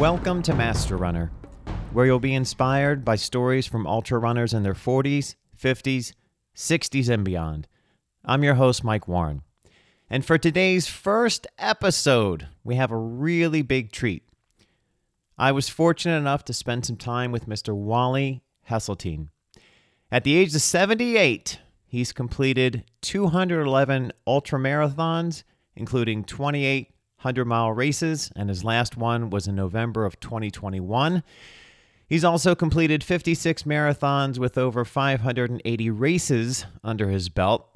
Welcome to Master Runner, where you'll be inspired by stories from ultra runners in their 40s, 50s, 60s, and beyond. I'm your host, Mike Warren. And for today's first episode, we have a really big treat. I was fortunate enough to spend some time with Mr. Wally Hesseltine. At the age of 78, he's completed 211 ultra marathons, including 28 100 mile races, and his last one was in November of 2021. He's also completed 56 marathons with over 580 races under his belt.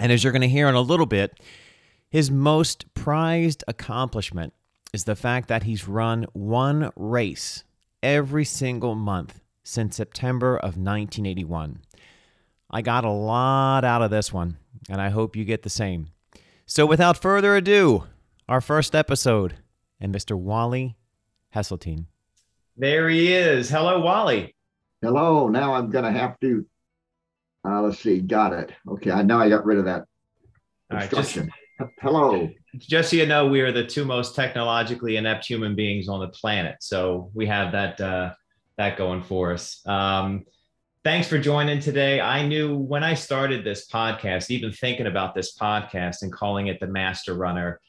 And as you're going to hear in a little bit, his most prized accomplishment is the fact that he's run one race every single month since September of 1981. I got a lot out of this one, and I hope you get the same. So without further ado, our first episode and Mr. Wally Hesseltine. There he is. Hello, Wally. Hello. Now I'm going to have to, uh, let's see, got it. Okay. I, now I got rid of that instruction. Right, just, Hello. Just so you know, we are the two most technologically inept human beings on the planet. So we have that, uh, that going for us. Um, thanks for joining today. I knew when I started this podcast, even thinking about this podcast and calling it the Master Runner,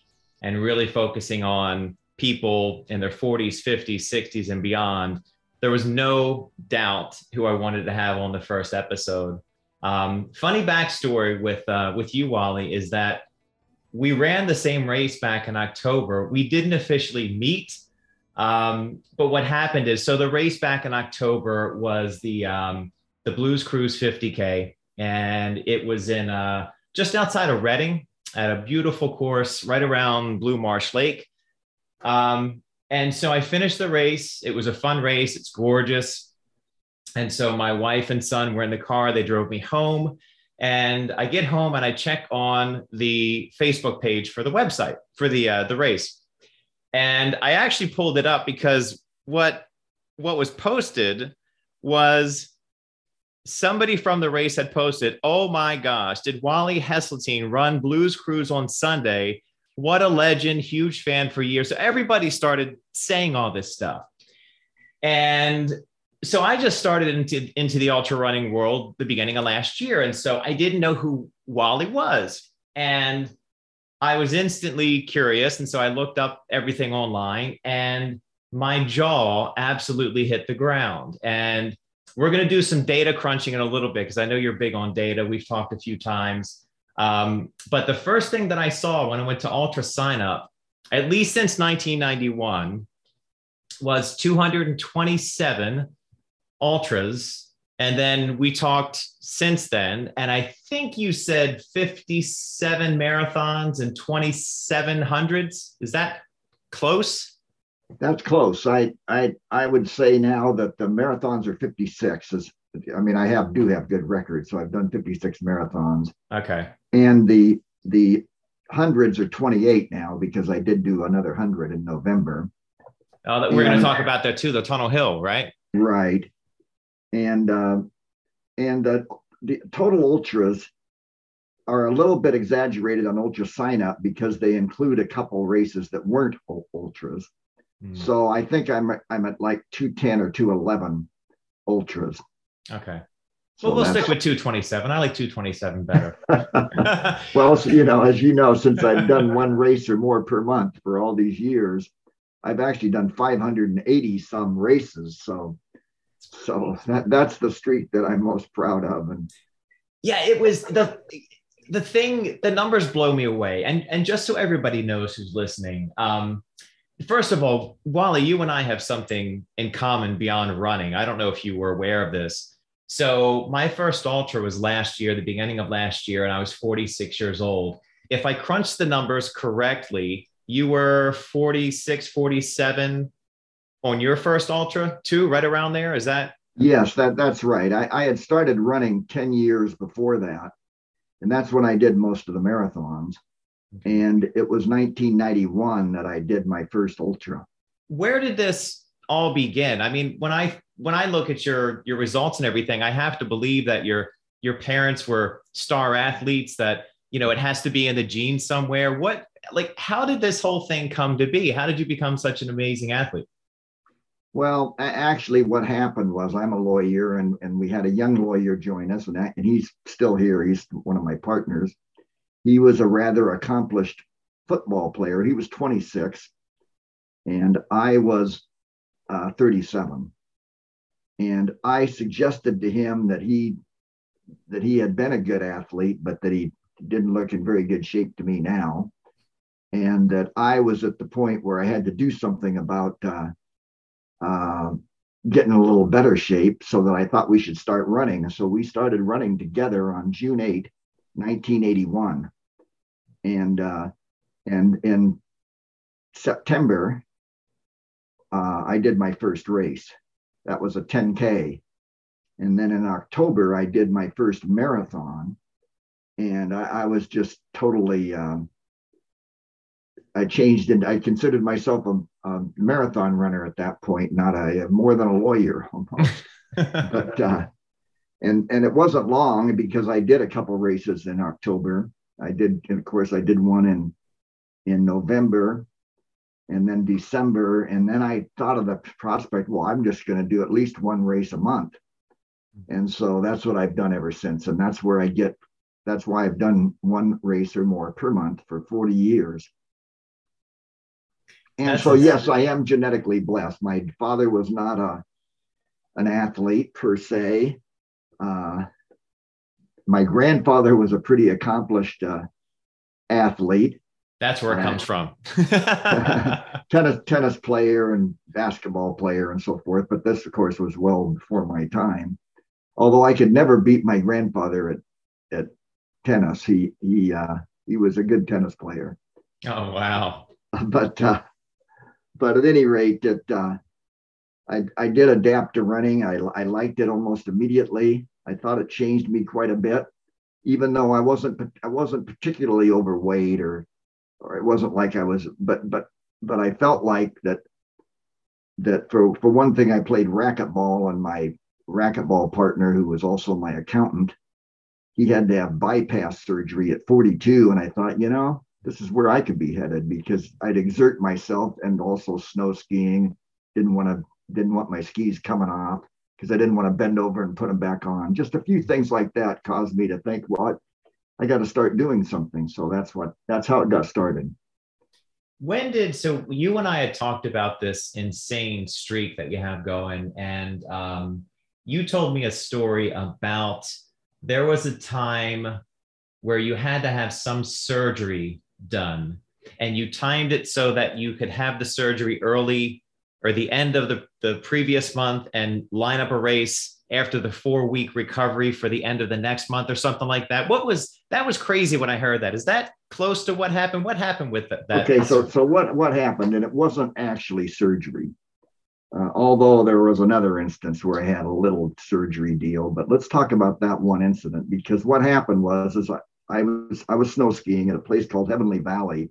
and really focusing on people in their 40s, 50s, 60s, and beyond, there was no doubt who I wanted to have on the first episode. Um, funny backstory with uh, with you, Wally, is that we ran the same race back in October. We didn't officially meet, um, but what happened is so the race back in October was the um, the Blues Cruise 50K, and it was in uh, just outside of Reading, at a beautiful course right around Blue Marsh Lake. Um, and so I finished the race. It was a fun race. It's gorgeous. And so my wife and son were in the car. They drove me home. And I get home and I check on the Facebook page for the website for the uh, the race. And I actually pulled it up because what what was posted was somebody from the race had posted, Oh my gosh, did Wally Hesseltine run Blues Cruise on Sunday? What a legend, huge fan for years. So everybody started saying all this stuff. And so I just started into, into the ultra running world the beginning of last year. And so I didn't know who Wally was. And I was instantly curious. And so I looked up everything online and my jaw absolutely hit the ground. And we're going to do some data crunching in a little bit because I know you're big on data. We've talked a few times. Um, but the first thing that I saw when I went to Ultra Sign Up, at least since 1991, was 227 Ultras. And then we talked since then. And I think you said 57 marathons and 27 hundreds. Is that close? That's close. I I I would say now that the marathons are 56. Is I mean I have do have good records, so I've done 56 marathons. Okay. And the the hundreds are 28 now because I did do another hundred in November. Oh, we're going to talk about that too. The Tunnel Hill, right? Right. And uh, and uh, the total ultras are a little bit exaggerated on ultra sign up because they include a couple races that weren't ultras. Mm. So I think I'm I'm at like 210 or 211 ultras. Okay. So well, we'll stick with 227. I like 227 better. well, so, you know, as you know, since I've done one race or more per month for all these years, I've actually done 580 some races. So, so that, that's the streak that I'm most proud of. And yeah, it was the the thing. The numbers blow me away. And and just so everybody knows who's listening, um, First of all, Wally, you and I have something in common beyond running. I don't know if you were aware of this. So, my first ultra was last year, the beginning of last year, and I was 46 years old. If I crunched the numbers correctly, you were 46, 47 on your first ultra too, right around there. Is that? Yes, that, that's right. I, I had started running 10 years before that. And that's when I did most of the marathons and it was 1991 that I did my first ultra. Where did this all begin? I mean, when I when I look at your your results and everything, I have to believe that your your parents were star athletes. That you know it has to be in the genes somewhere. What like how did this whole thing come to be? How did you become such an amazing athlete? Well, actually, what happened was I'm a lawyer, and, and we had a young lawyer join us, and, and he's still here. He's one of my partners. He was a rather accomplished football player. He was 26, and I was uh, 37. And I suggested to him that he that he had been a good athlete, but that he didn't look in very good shape to me now, and that I was at the point where I had to do something about uh, uh, getting a little better shape. So that I thought we should start running. So we started running together on June 8, 1981, and uh, and in September uh, I did my first race. That was a 10K. And then in October, I did my first marathon. And I, I was just totally, um, I changed and I considered myself a, a, marathon runner at that point, not a more than a lawyer almost. but, uh, and, and it wasn't long because I did a couple races in October. I did, of course, I did one in, in November and then December. And then I thought of the prospect, well, I'm just going to do at least one race a month. And so that's what I've done ever since. And that's where I get, that's why I've done one race or more per month for 40 years. And that's so, yes, I am genetically blessed. My father was not a, an athlete per se. Uh, my grandfather was a pretty accomplished uh, athlete that's where it comes from. tennis, tennis player and basketball player and so forth. But this, of course, was well before my time. Although I could never beat my grandfather at at tennis. He he uh, he was a good tennis player. Oh wow! But uh, but at any rate, it uh, I I did adapt to running. I I liked it almost immediately. I thought it changed me quite a bit, even though I wasn't I wasn't particularly overweight or or it wasn't like I was, but but but I felt like that that for for one thing, I played racquetball, and my racquetball partner, who was also my accountant, he had to have bypass surgery at 42, and I thought, you know, this is where I could be headed because I'd exert myself and also snow skiing. Didn't want to didn't want my skis coming off because I didn't want to bend over and put them back on. Just a few things like that caused me to think, well, I got to start doing something. So that's what that's how it got started. When did so you and I had talked about this insane streak that you have going, and um, you told me a story about there was a time where you had to have some surgery done, and you timed it so that you could have the surgery early or the end of the, the previous month and line up a race after the four week recovery for the end of the next month or something like that. What was that was crazy when I heard that. Is that close to what happened? What happened with that? Okay, so so what what happened? And it wasn't actually surgery. Uh, although there was another instance where I had a little surgery deal, but let's talk about that one incident because what happened was is I, I was I was snow skiing at a place called Heavenly Valley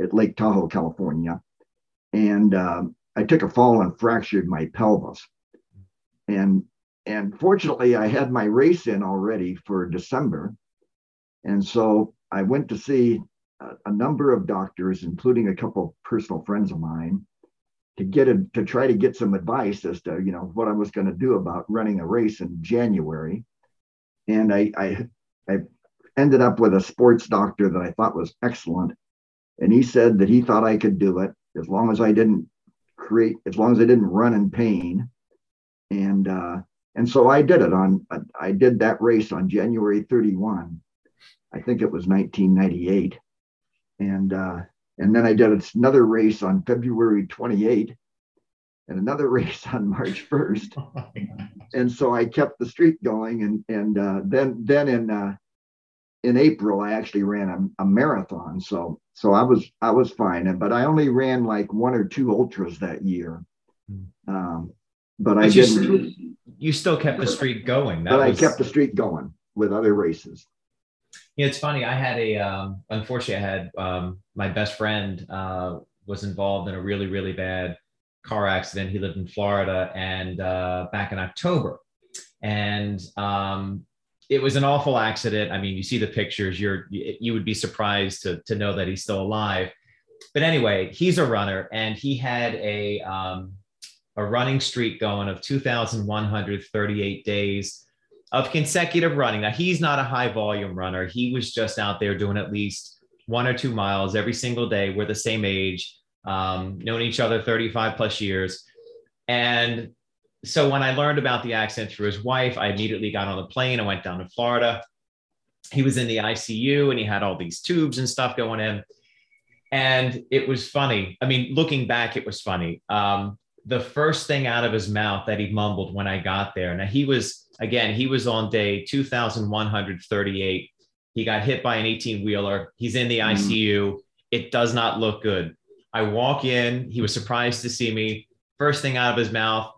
at Lake Tahoe, California, and um, I took a fall and fractured my pelvis. And and fortunately, I had my race in already for December. And so I went to see a, a number of doctors, including a couple of personal friends of mine, to get a, to try to get some advice as to you know what I was going to do about running a race in January. And I, I I ended up with a sports doctor that I thought was excellent. And he said that he thought I could do it as long as I didn't create, as long as I didn't run in pain. And uh, and so I did it on, I did that race on January 31. I think it was 1998. And, uh, and then I did another race on February 28 and another race on March 1st. Oh and so I kept the streak going. And, and uh, then, then in, uh, in April, I actually ran a, a, marathon. So, so I was, I was fine. But I only ran like one or two ultras that year. Hmm. Um, but, but I didn't you still kept the streak going. That but was... I kept the streak going with other races. Yeah, it's funny. I had a, um, unfortunately, I had um, my best friend uh, was involved in a really, really bad car accident. He lived in Florida and uh, back in October. And um, it was an awful accident. I mean, you see the pictures, you're you would be surprised to to know that he's still alive. But anyway, he's a runner, and he had a um, a running streak going of 2,138 days of consecutive running. Now he's not a high volume runner. He was just out there doing at least one or two miles every single day. We're the same age, um, known each other 35 plus years, and so when I learned about the accident through his wife, I immediately got on the plane. I went down to Florida. He was in the ICU and he had all these tubes and stuff going in. And it was funny. I mean, looking back, it was funny. Um, the first thing out of his mouth that he mumbled when I got there. Now he was again, he was on day 2,138. He got hit by an 18 wheeler. He's in the mm. ICU. It does not look good. I walk in. He was surprised to see me. First thing out of his mouth,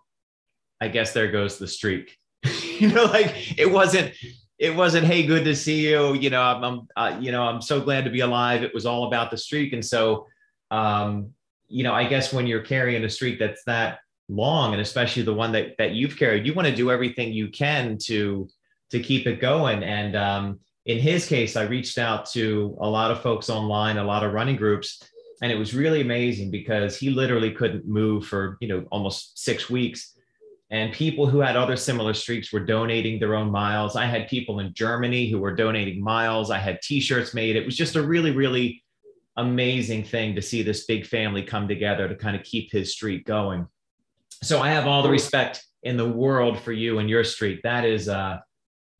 I guess there goes the streak. you know, like it wasn't, it wasn't, hey, good to see you. You know, I'm, I'm uh, you know, I'm so glad to be alive. It was all about the streak. And so, um, you know, I guess when you're carrying a streak that's that long, and especially the one that that you've carried, you want to do everything you can to to keep it going. And um, in his case, I reached out to a lot of folks online, a lot of running groups, and it was really amazing because he literally couldn't move for you know almost six weeks and people who had other similar streaks were donating their own miles. I had people in Germany who were donating miles. I had t-shirts made. It was just a really, really amazing thing to see this big family come together to kind of keep his streak going. So I have all the respect in the world for you and your streak. That is uh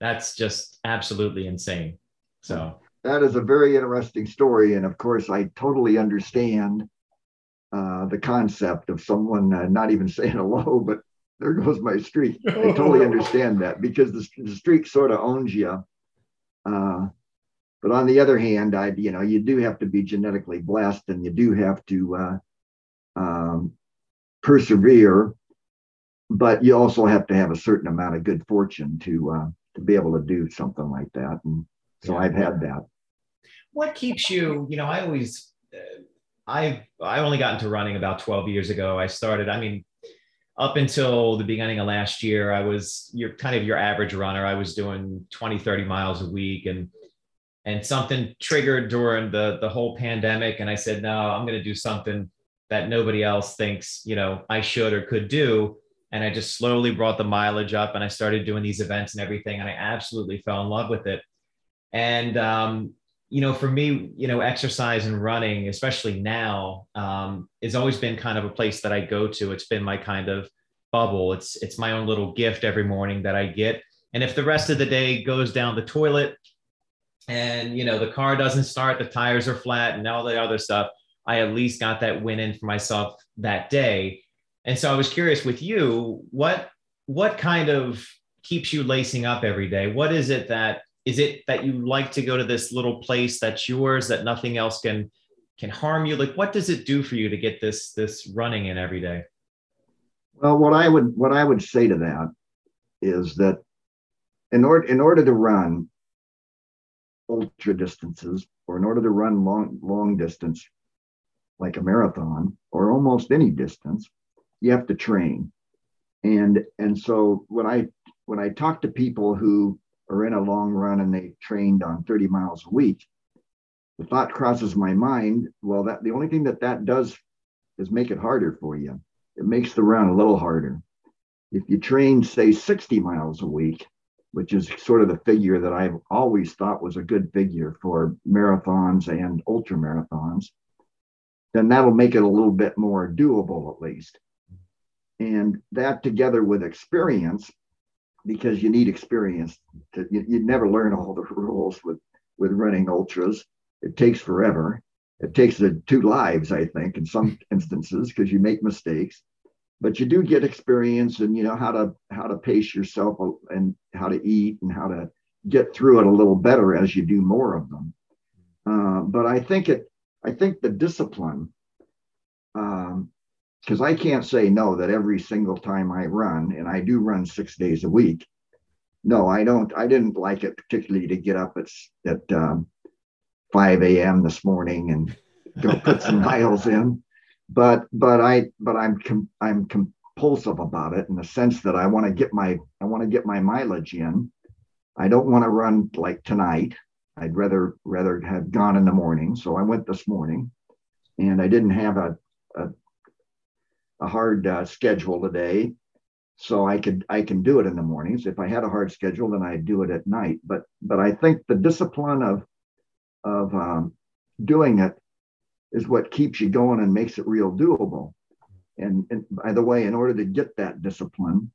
that's just absolutely insane. So that is a very interesting story. And of course, I totally understand uh, the concept of someone uh, not even saying hello, but there goes my streak. I totally understand that because the, the streak sort of owns you. Uh, but on the other hand, I you know you do have to be genetically blessed, and you do have to uh, um, persevere. But you also have to have a certain amount of good fortune to uh, to be able to do something like that. And so yeah. I've had that. What keeps you? You know, I always. Uh, I I only got into running about 12 years ago. I started. I mean, up until the beginning of last year, I was your kind of your average runner. I was doing 20, 30 miles a week and and something triggered during the the whole pandemic. And I said, no, I'm gonna do something that nobody else thinks, you know, I should or could do. And I just slowly brought the mileage up and I started doing these events and everything. And I absolutely fell in love with it. And um, you know, for me, you know, exercise and running, especially now, um, has always been kind of a place that I go to. It's been my kind of bubble. It's it's my own little gift every morning that I get. And if the rest of the day goes down the toilet, and you know the car doesn't start, the tires are flat, and all the other stuff, I at least got that win in for myself that day. And so I was curious with you, what what kind of keeps you lacing up every day? What is it that is it that you like to go to this little place that's yours that nothing else can can harm you? Like what does it do for you to get this this running in every day? Well what i would what i would say to that is that in order in order to run ultra distances or in order to run long long distance like a marathon or almost any distance you have to train. And and so when i when i talk to people who or in a long run and they trained on 30 miles a week, the thought crosses my mind, well, that the only thing that that does is make it harder for you. It makes the run a little harder. If you train, say, 60 miles a week, which is sort of the figure that I've always thought was a good figure for marathons and ultra marathons, then that'll make it a little bit more doable at least. And that together with experience because you need experience. To, you, would never learn all the rules with with running ultras. It takes forever. It takes the two lives, I think, in some instances, because you make mistakes. But you do get experience, and you know how to how to pace yourself and how to eat and how to get through it a little better as you do more of them. Uh, but I think it. I think the discipline um, because I can't say no that every single time I run, and I do run six days a week. No, I don't. I didn't like it particularly to get up at at um, 5 a.m. this morning and go put some miles in. But but I but I'm com- I'm compulsive about it in the sense that I want to get my I want to get my mileage in, I don't want to run like tonight. I'd rather rather have gone in the morning. So I went this morning, and I didn't have a a, a hard uh, schedule today, so I could I can do it in the mornings. If I had a hard schedule, then I'd do it at night. But but I think the discipline of of um, doing it is what keeps you going and makes it real doable. And, and by the way, in order to get that discipline,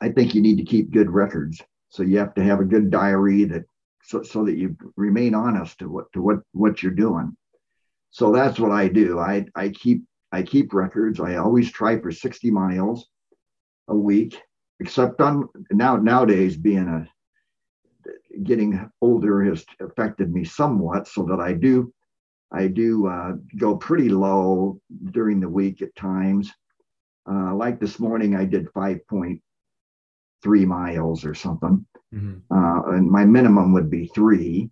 I think you need to keep good records. So you have to have a good diary that so, so that you remain honest to what to what what you're doing. So that's what I do. I I keep I keep records. I always try for 60 miles a week, except on now nowadays being a getting older has affected me somewhat so that I do I do uh, go pretty low during the week at times. Uh, like this morning, I did 5.3 miles or something. Mm-hmm. Uh, and my minimum would be three.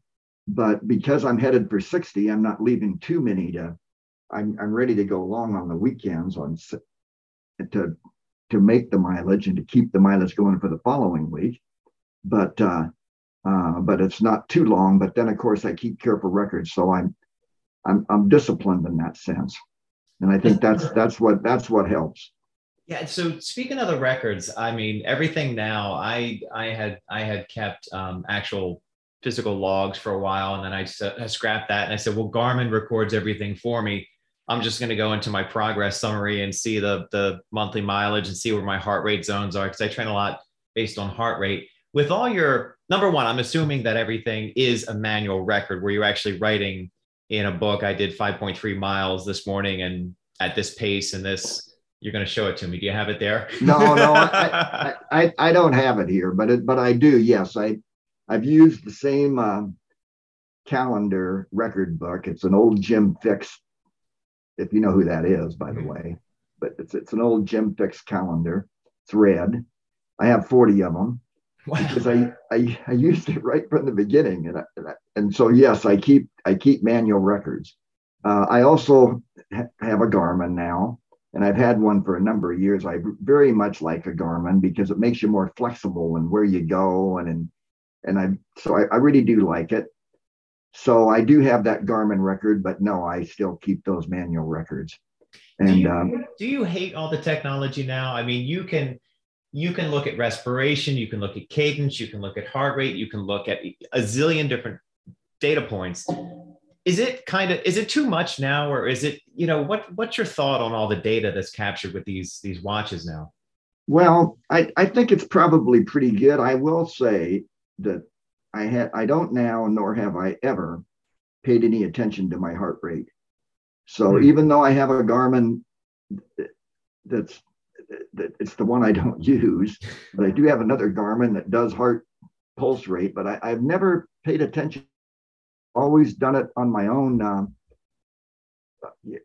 But because I'm headed for 60, I'm not leaving too many to, I'm, I'm ready to go long on the weekends on to, to make the mileage and to keep the mileage going for the following week. But, uh, uh, but it's not too long. But then, of course, I keep careful records. So I'm, I'm, I'm disciplined in that sense. And I think that's that's what that's what helps. Yeah. So speaking of the records, I mean everything now. I I had I had kept um, actual physical logs for a while, and then I, I scrapped that, and I said, well, Garmin records everything for me. I'm just going to go into my progress summary and see the the monthly mileage and see where my heart rate zones are because I train a lot based on heart rate. With all your number one, I'm assuming that everything is a manual record where you're actually writing in a book i did 5.3 miles this morning and at this pace and this you're going to show it to me. Do you have it there? No no I, I, I don't have it here but it, but i do yes. I i've used the same uh, calendar record book. It's an old jim fixx if you know who that is by the mm-hmm. way but it's it's an old jim fixx calendar it's red i have 40 of them Wow. Because I, I I used it right from the beginning, and I, and, I, and so yes, I keep I keep manual records. Uh, I also ha- have a Garmin now, and I've had one for a number of years. I very much like a Garmin because it makes you more flexible in where you go, and and, and I so I, I really do like it. So I do have that Garmin record, but no, I still keep those manual records. And do you, um, do you hate all the technology now? I mean, you can you can look at respiration, you can look at cadence, you can look at heart rate, you can look at a zillion different data points. Is it kind of is it too much now, or is it you know what what's your thought on all the data that's captured with these these watches now? Well, I, I think it's probably pretty good. I will say that I had I don't now nor have I ever paid any attention to my heart rate. So mm-hmm. even though I have a Garmin that's that it's the one I don't use, but I do have another Garmin that does heart pulse rate, but I, have never paid attention. Always done it on my own, um,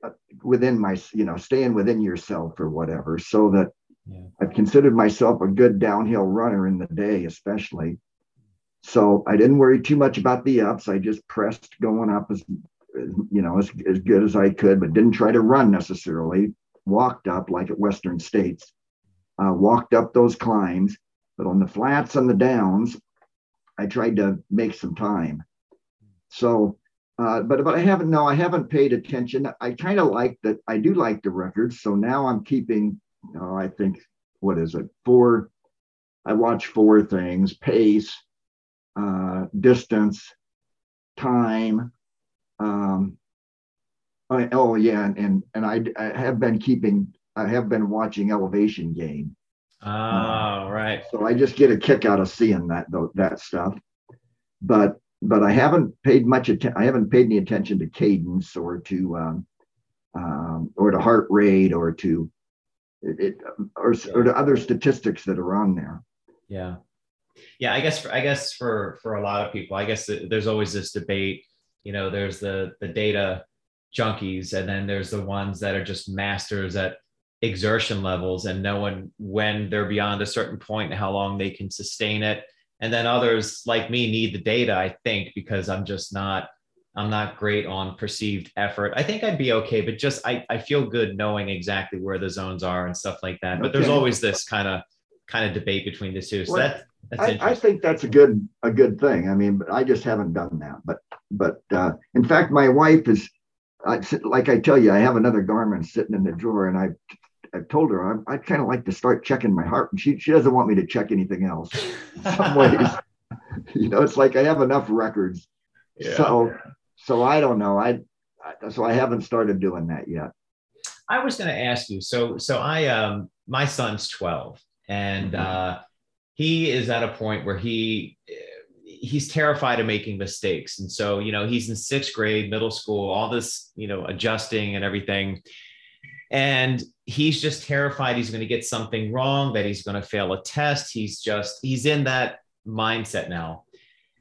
uh, within my, you know, staying within yourself or whatever, so that yeah. I've considered myself a good downhill runner in the day, especially. So I didn't worry too much about the ups. I just pressed going up as, you know, as, as good as I could, but didn't try to run necessarily walked up like at Western States, uh, walked up those climbs, but on the flats and the downs, I tried to make some time. So, uh, but but I haven't no, I haven't paid attention. I kind of like that. I do like the records. So now I'm keeping. Oh, I think what is it? Four. I watch four things: pace, uh, distance, time, um, Oh, oh yeah, and and, and I, I, have been keeping, I have been watching Elevation Gain. Oh, uh, right. So I just get a kick out of seeing that that stuff, but but I haven't paid much attention. I haven't paid any attention to cadence or to um, um, or to heart rate or to it, it or, or to other statistics that are on there. Yeah, yeah. I guess for, I guess for for a lot of people, I guess there's always this debate. You know, there's the the data junkies and then there's the ones that are just masters at exertion levels and knowing when they're beyond a certain point and how long they can sustain it and then others like me need the data i think because i'm just not i'm not great on perceived effort i think i'd be okay but just i, I feel good knowing exactly where the zones are and stuff like that but okay. there's always this kind of kind of debate between the two so well, I, I, think that's a good a good thing. I mean, but I just haven't done that. But but uh, in fact, my wife is I, like I tell you, I have another Garmin sitting in the drawer, and I I've told her I, I kind of like to start checking my heart, and she she doesn't want me to check anything else. In some ways, you know, it's like I have enough records. Yeah. So so I don't know. I so I haven't started doing that yet. I was going to ask you. So so I um my son's twelve, and mm-hmm. uh, he is at a point where he he's terrified of making mistakes. And so you know he's in sixth grade middle school all this you know adjusting and everything. And he's just terrified he's going to get something wrong that he's going to fail a test. He's just he's in that mindset now.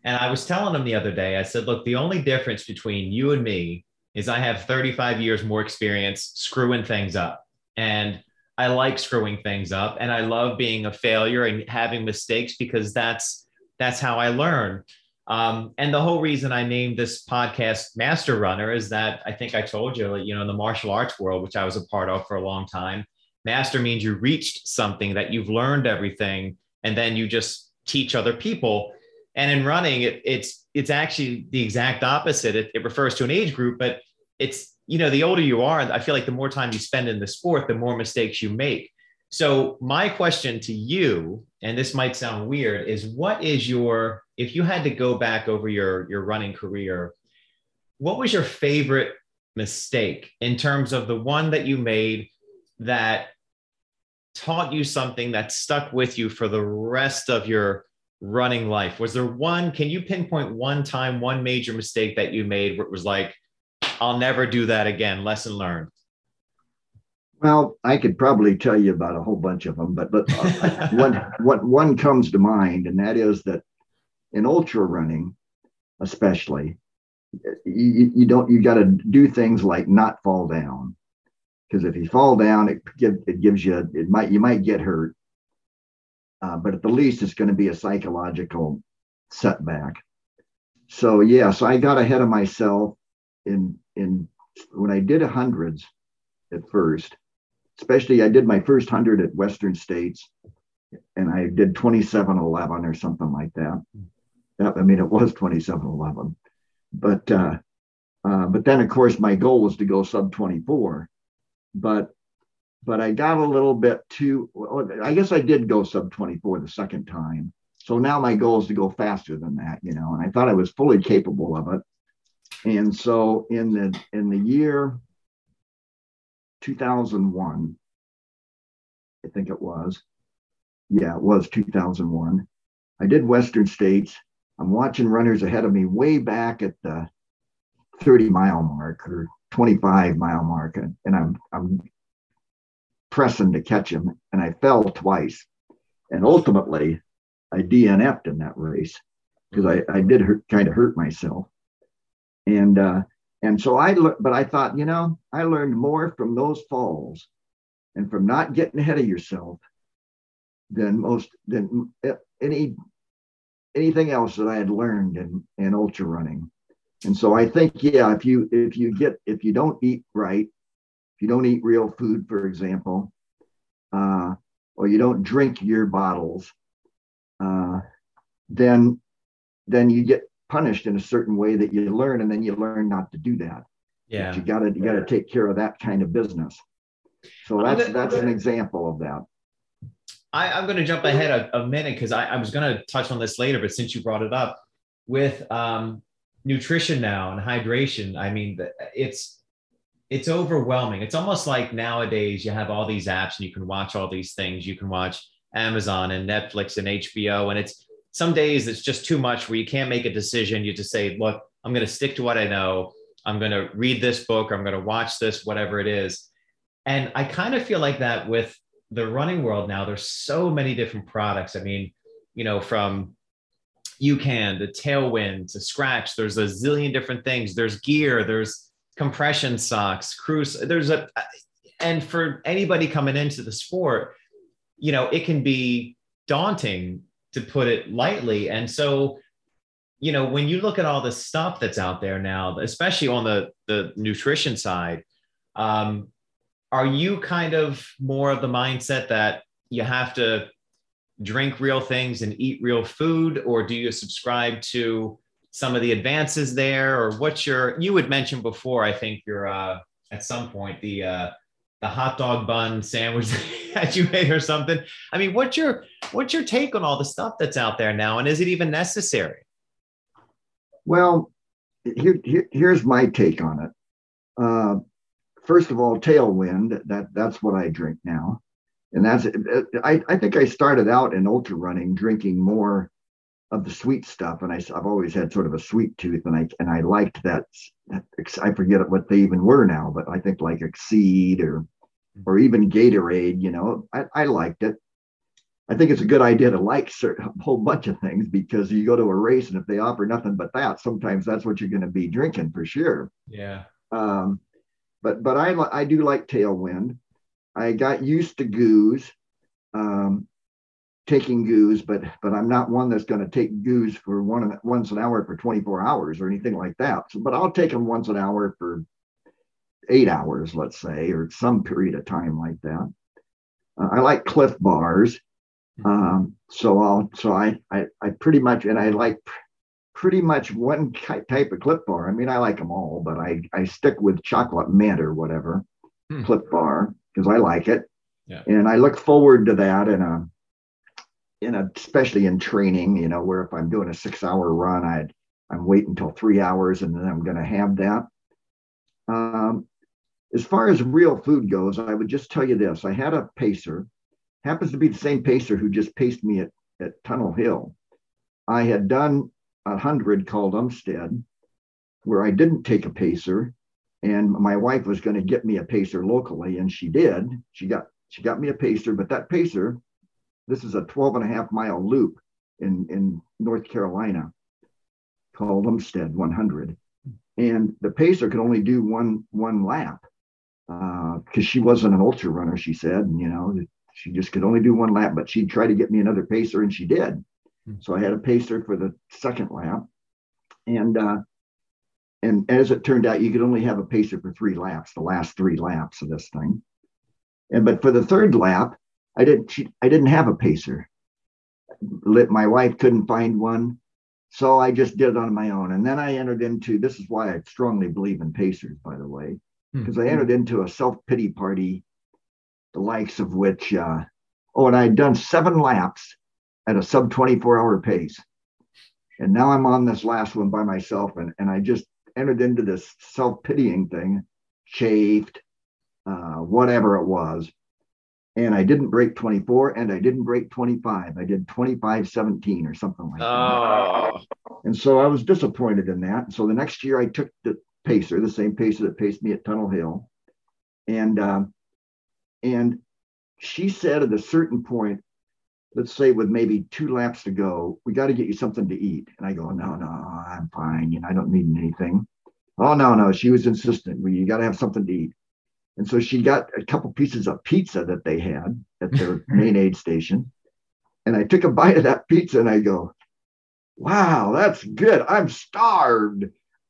And i was telling him the other day i said look the only difference between you and me is i have 35 years more experience screwing things up. And I like screwing things up and I love being a failure and having mistakes because that's that's how I learn. Um, and the whole reason I named this podcast Master Runner is that I think I told you, you know, in the martial arts world, which I was a part of for a long time, master means you reached something that you've learned everything, and then you just teach other people. And in running, it, it's it's actually the exact opposite. It, it refers to an age group, but it's you know, the older you are, I feel like the more time you spend in the sport, the more mistakes you make. So, my question to you, and this might sound weird, is what is your, if you had to go back over your, your running career, what was your favorite mistake in terms of the one that you made that taught you something that stuck with you for the rest of your running life? Was there one, can you pinpoint one time, one major mistake that you made where it was like, I'll never do that again. Lesson learned. Well, I could probably tell you about a whole bunch of them, but, but uh, one, one, one comes to mind, and that is that in ultra running, especially, you, you don't you got to do things like not fall down, because if you fall down, it give, it gives you it might you might get hurt, uh, but at the least it's going to be a psychological setback. So yes, I got ahead of myself in in when I did hundreds at first, especially I did my first hundred at Western States, and I did 2711 or something like that. that I mean, it was 2711, but uh, uh, but then of course my goal was to go sub 24, but but I got a little bit too. I guess I did go sub 24 the second time. So now my goal is to go faster than that, you know. And I thought I was fully capable of it. And so in the in the year 2001, I think it was, yeah, it was 2001. I did Western States. I'm watching runners ahead of me way back at the 30 mile mark or 25 mile mark, and, and I'm I'm pressing to catch him, and I fell twice, and ultimately I DNF'd in that race because I, I did hurt, kind of hurt myself and uh, and so I but I thought, you know, I learned more from those falls and from not getting ahead of yourself than most than any anything else that I had learned in in ultra running. And so I think, yeah, if you if you get if you don't eat right, if you don't eat real food, for example, uh, or you don't drink your bottles, uh, then then you get punished in a certain way that you learn and then you learn not to do that yeah but you gotta you gotta take care of that kind of business so that's gonna, that's an example of that I, am going to jump ahead a, a minute because I, I, was going to touch on this later, but since you brought it up with um, nutrition now and hydration, I mean, it's it's overwhelming. It's almost like nowadays you have all these apps and you can watch all these things. You can watch Amazon and Netflix and HBO, and it's some days it's just too much where UCAN't make a decision. You just say, look, I'm going to stick to what I know. I'm going to read this book. I'm going to watch this, whatever it is. And I kind of feel like that with the running world now. There's so many different products. I mean, you know, from you can to Tailwind to Scratch, there's a zillion different things. There's gear, there's compression socks, cruise. There's a, and for anybody coming into the sport, you know, it can be daunting to put it lightly. And so, you know, when you look at all the stuff that's out there now, especially on the the nutrition side, um, are you kind of more of the mindset that you have to drink real things and eat real food, or do you subscribe to some of the advances there, or what's your? You had mentioned before, I think you're uh, at some point the uh, the hot dog bun sandwich that you made or something. I mean, what's your what's your take on all the stuff that's out there now, and is it even necessary? Well, here, here here's my take on it. Uh, first of all, Tailwind. That that's what I drink now, and that's. I I think I started out in ultra running drinking more of the sweet stuff, and I, have always had sort of a sweet tooth, and I and I liked that. I forget what they even were now, but I think like Exceed or or even Gatorade. You know, I, I liked it. I think it's a good idea to like a whole bunch of things because you go to a race and if they offer nothing but that, sometimes that's what you're going to be drinking for sure. Yeah. Um, but but I I do like Tailwind. I got used to GUs. Um, taking goos, but but I'm not one that's going to take goos for one once an hour for 24 hours or anything like that. So, but I'll take them once an hour for eight hours, let's say, or some period of time like that. Uh, I like Clif bars, um, so I'll so I, I I pretty much and I like pretty much one type of Clif bar. I mean, I like them all, but I I stick with chocolate mint or whatever hmm. Clif bar because I like it. Yeah. And I look forward to that in a in especially in training, you know, where if I'm doing a six hour run, I'd, I'm waiting until three hours and then I'm going to have that. Um, as far as real food goes, I would just tell you this. I had a pacer, happens to be the same pacer who just paced me at, at Tunnel Hill. I had done a hundred called Umstead, where I didn't take a pacer, and my wife was going to get me a pacer locally, and she did. She got she got me a pacer, but that pacer this is a 12 and a half mile loop in, in North Carolina called Umstead 100. And the pacer could only do one one lap because uh, she wasn't an ultra runner, she said. And, you know, she just could only do one lap, but she'd try to get me another pacer and she did. Hmm. So I had a pacer for the second lap. And, uh, and as it turned out, you could only have a pacer for three laps, the last three laps of this thing. And but for the third lap, I didn't she, I didn't have a pacer. My wife couldn't find one, so I just did it on my own. And then I entered into this is why I strongly believe in pacers, by the way, because hmm. I entered into a self pity party, the likes of which uh, oh, and I had done seven laps at a sub 24 hour pace. And now I'm on this last one by myself, and, and I just entered into this self pitying thing, chafed, uh, whatever it was and I didn't break 24 and I didn't break 25. I did 25 17 or something like oh. that. And so I was disappointed in that. So the next year I took the pacer, the same pacer that paced me at Tunnel Hill. And um, and she said at a certain point, let's say with maybe two laps to go, we got to get you something to eat. And I go, no, no, I'm fine. You know, I don't need anything. Oh no, no. She was insistent. Well, you got to have something to eat. And so she got a couple pieces of pizza that they had at their main aid station. And I took a bite of that pizza and I go, wow, that's good. I'm starved.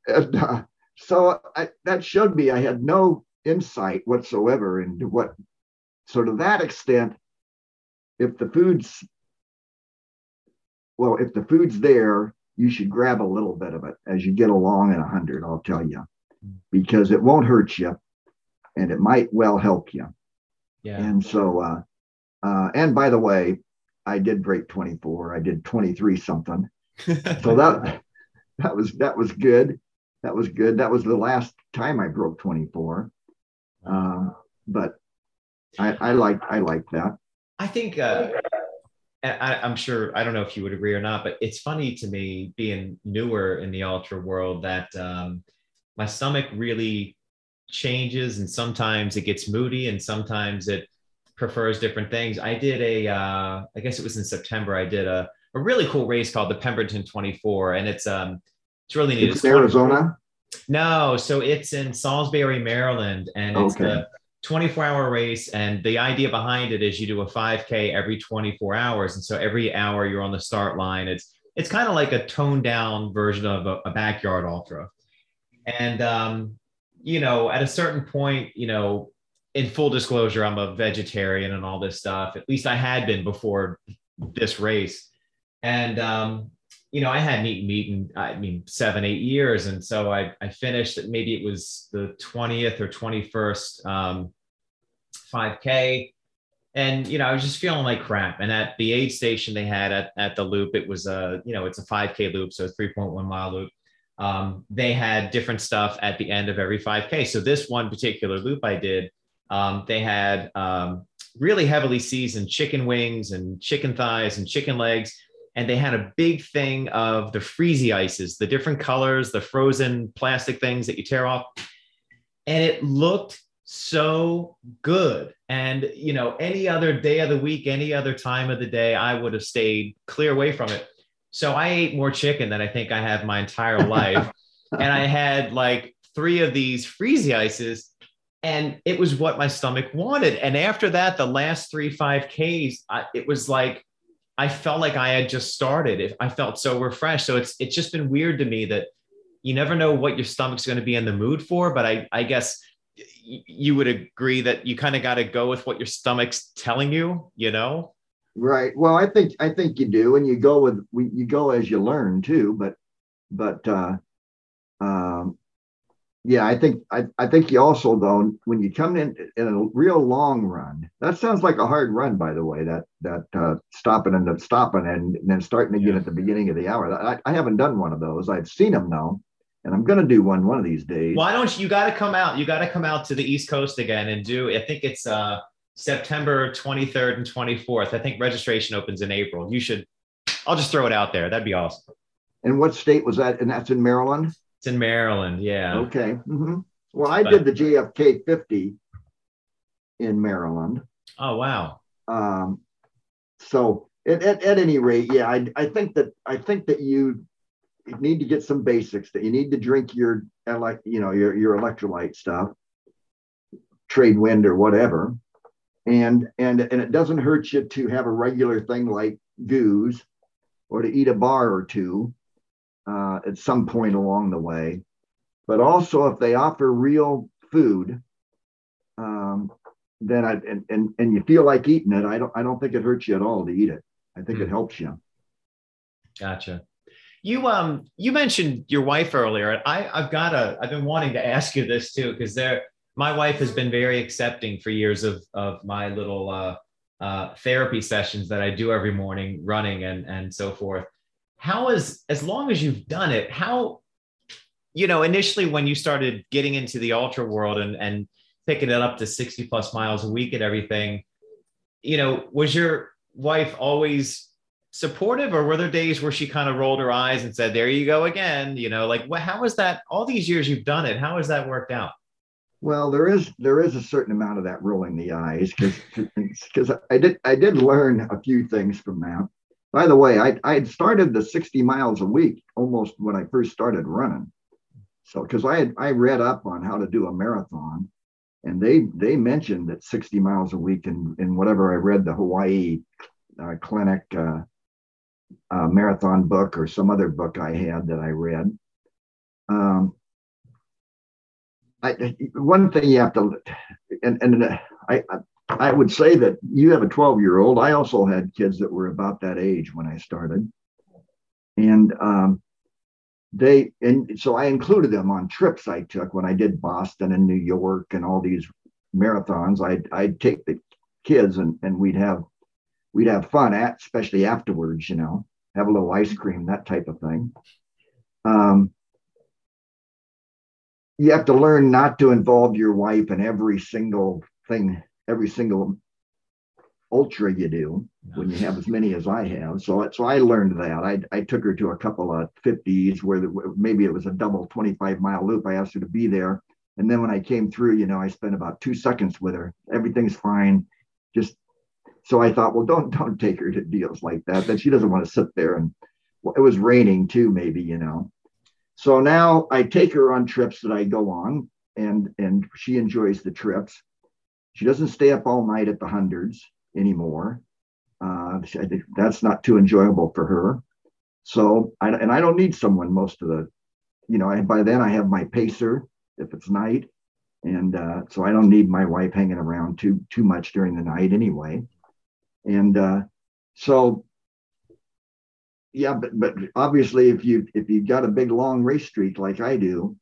And uh, so I, that showed me I had no insight whatsoever into what, so to that extent, if the food's, well, if the food's there, you should grab a little bit of it as you get along at 100, I'll tell you, because it won't hurt you and it might well help you. Yeah. And so, uh, uh, and by the way, I did break 24. I did 23 something. so that that was that was good. That was good. That was the last time I broke 24. Um, but I, I like I like that. I think uh, I, I'm sure I don't know if you would agree or not, but it's funny to me being newer in the ultra world that um, my stomach really changes and sometimes it gets moody and sometimes it prefers different things. I did a, uh, I guess it was in September. I did a, a really cool race called the Pemberton 24, and it's um, it's really neat. It's, it's Arizona. No, so it's in Salisbury, Maryland, and it's okay. a 24 hour race. And the idea behind it is you do a 5K every 24 hours, and so every hour you're on the start line. It's it's kind of like a toned down version of a, a backyard ultra. And um, you know, at a certain point, you know, in full disclosure, I'm a vegetarian and all this stuff. At least I had been before this race. And um, you know, I hadn't eaten meat in I mean seven, eight years, and so I I finished. Maybe it was the twentieth or twenty first um, 5K, and you know I was just feeling like crap. And at the aid station they had at at the loop, it was a you know it's a 5K loop, so three point one mile loop. Um, they had different stuff at the end of every 5K. So this one particular loop I did, um, they had um, really heavily seasoned chicken wings and chicken thighs and chicken legs. And they had a big thing of the freezy ices, the different colors, the frozen plastic things that you tear off. And it looked so good. And, you know, any other day of the week, any other time of the day, I would have stayed clear away from it. So I ate more chicken than I think I have my entire life. and I had like three of these freezy ices and it was what my stomach wanted. And after that, the last three 5Ks, I, it was like I felt like I had just started. I felt so refreshed. So it's it's just been weird to me that you never know what your stomach's going to be in the mood for. But I I guess you would agree that you kind of got to go with what your stomach's telling you. You know. Right. Well, I think I think you do, and you go with you go as you learn too. But but uh, um, yeah, I think I, I think you also though when you come in in a real long run, that sounds like a hard run, by the way. That that uh, stopping and stopping and, and then starting again yeah. at the beginning of the hour. I, I haven't done one of those. I've seen them though, and I'm going to do one one of these days. Why don't you? You got to come out. You got to come out to the East Coast again and do. I think it's uh, September 23rd and 24th. I think registration opens in April. You should. I'll just throw it out there. That'd be awesome. And what state was that? And that's in Maryland. It's in Maryland. Yeah. Okay. Mm-hmm. Well, I but, did the JFK 50 in Maryland. Oh, wow. Um, so at, at, at any rate, yeah, I, I think that I think that you need to get some basics that you need to drink your elect, you know, your, your electrolyte stuff, Tailwind or whatever. And and and it doesn't hurt you to have a regular thing like GUs or to eat a bar or two uh, at some point along the way. But also, if they offer real food, um, then I and, and and you feel like eating it, I don't I don't think it hurts you at all to eat it. I think mm. it hmm. helps you. Gotcha. You um you mentioned your wife earlier. I I've got a I've been wanting to ask you this too because there my wife has been very accepting for years of of my little uh, uh, therapy sessions that I do every morning, running and and so forth. How is as long as you've done it how you know initially when you started getting into the ultra world and and picking it up to 60 plus miles a week and everything you know was your wife always supportive or were there days where she kind of rolled her eyes and said there you go again you know like how was that all these years you've done it how has that worked out well there is there is a certain amount of that rolling the eyes because because i did i did learn a few things from that by the way, I I had started the 60 miles a week almost when I first started running. So because I had I read up on how to do a marathon, and they they mentioned that 60 miles a week in in whatever I read the Hawaii uh, Clinic uh, uh, marathon book or some other book I had that I read. Um, I, one thing you have to, and, and I, I would say that you have a 12 year old. I also had kids that were about that age when I started. And um, they, and so I included them on trips I took when I did Boston and New York and all these marathons. I'd, I'd take the kids and, and we'd have, we'd have fun at, especially afterwards, you know, have a little ice cream, that type of thing. Um, you have to learn not to involve your wife in every single thing every single ultra you do when you have as many as I have. So, so I learned that. I, I took her to a couple of 50s where the, maybe it was a double 25 mile loop. I asked her to be there. And then when I came through, you know, I spent about two seconds with her. Everything's fine. Just so I thought, well, don't don't take her to deals like that. That she doesn't want to sit there and well, it was raining too, maybe, you know. So now I take her on trips that I go on and and she enjoys the trips she doesn't stay up all night at the hundreds anymore. Uh, that's not too enjoyable for her. So, I, and I don't need someone most of the, you know, I, by then I have my pacer if it's night. And uh, so I don't need my wife hanging around too too much during the night anyway. And uh, so yeah, but but obviously, if you if you've got a big long race streak like I do,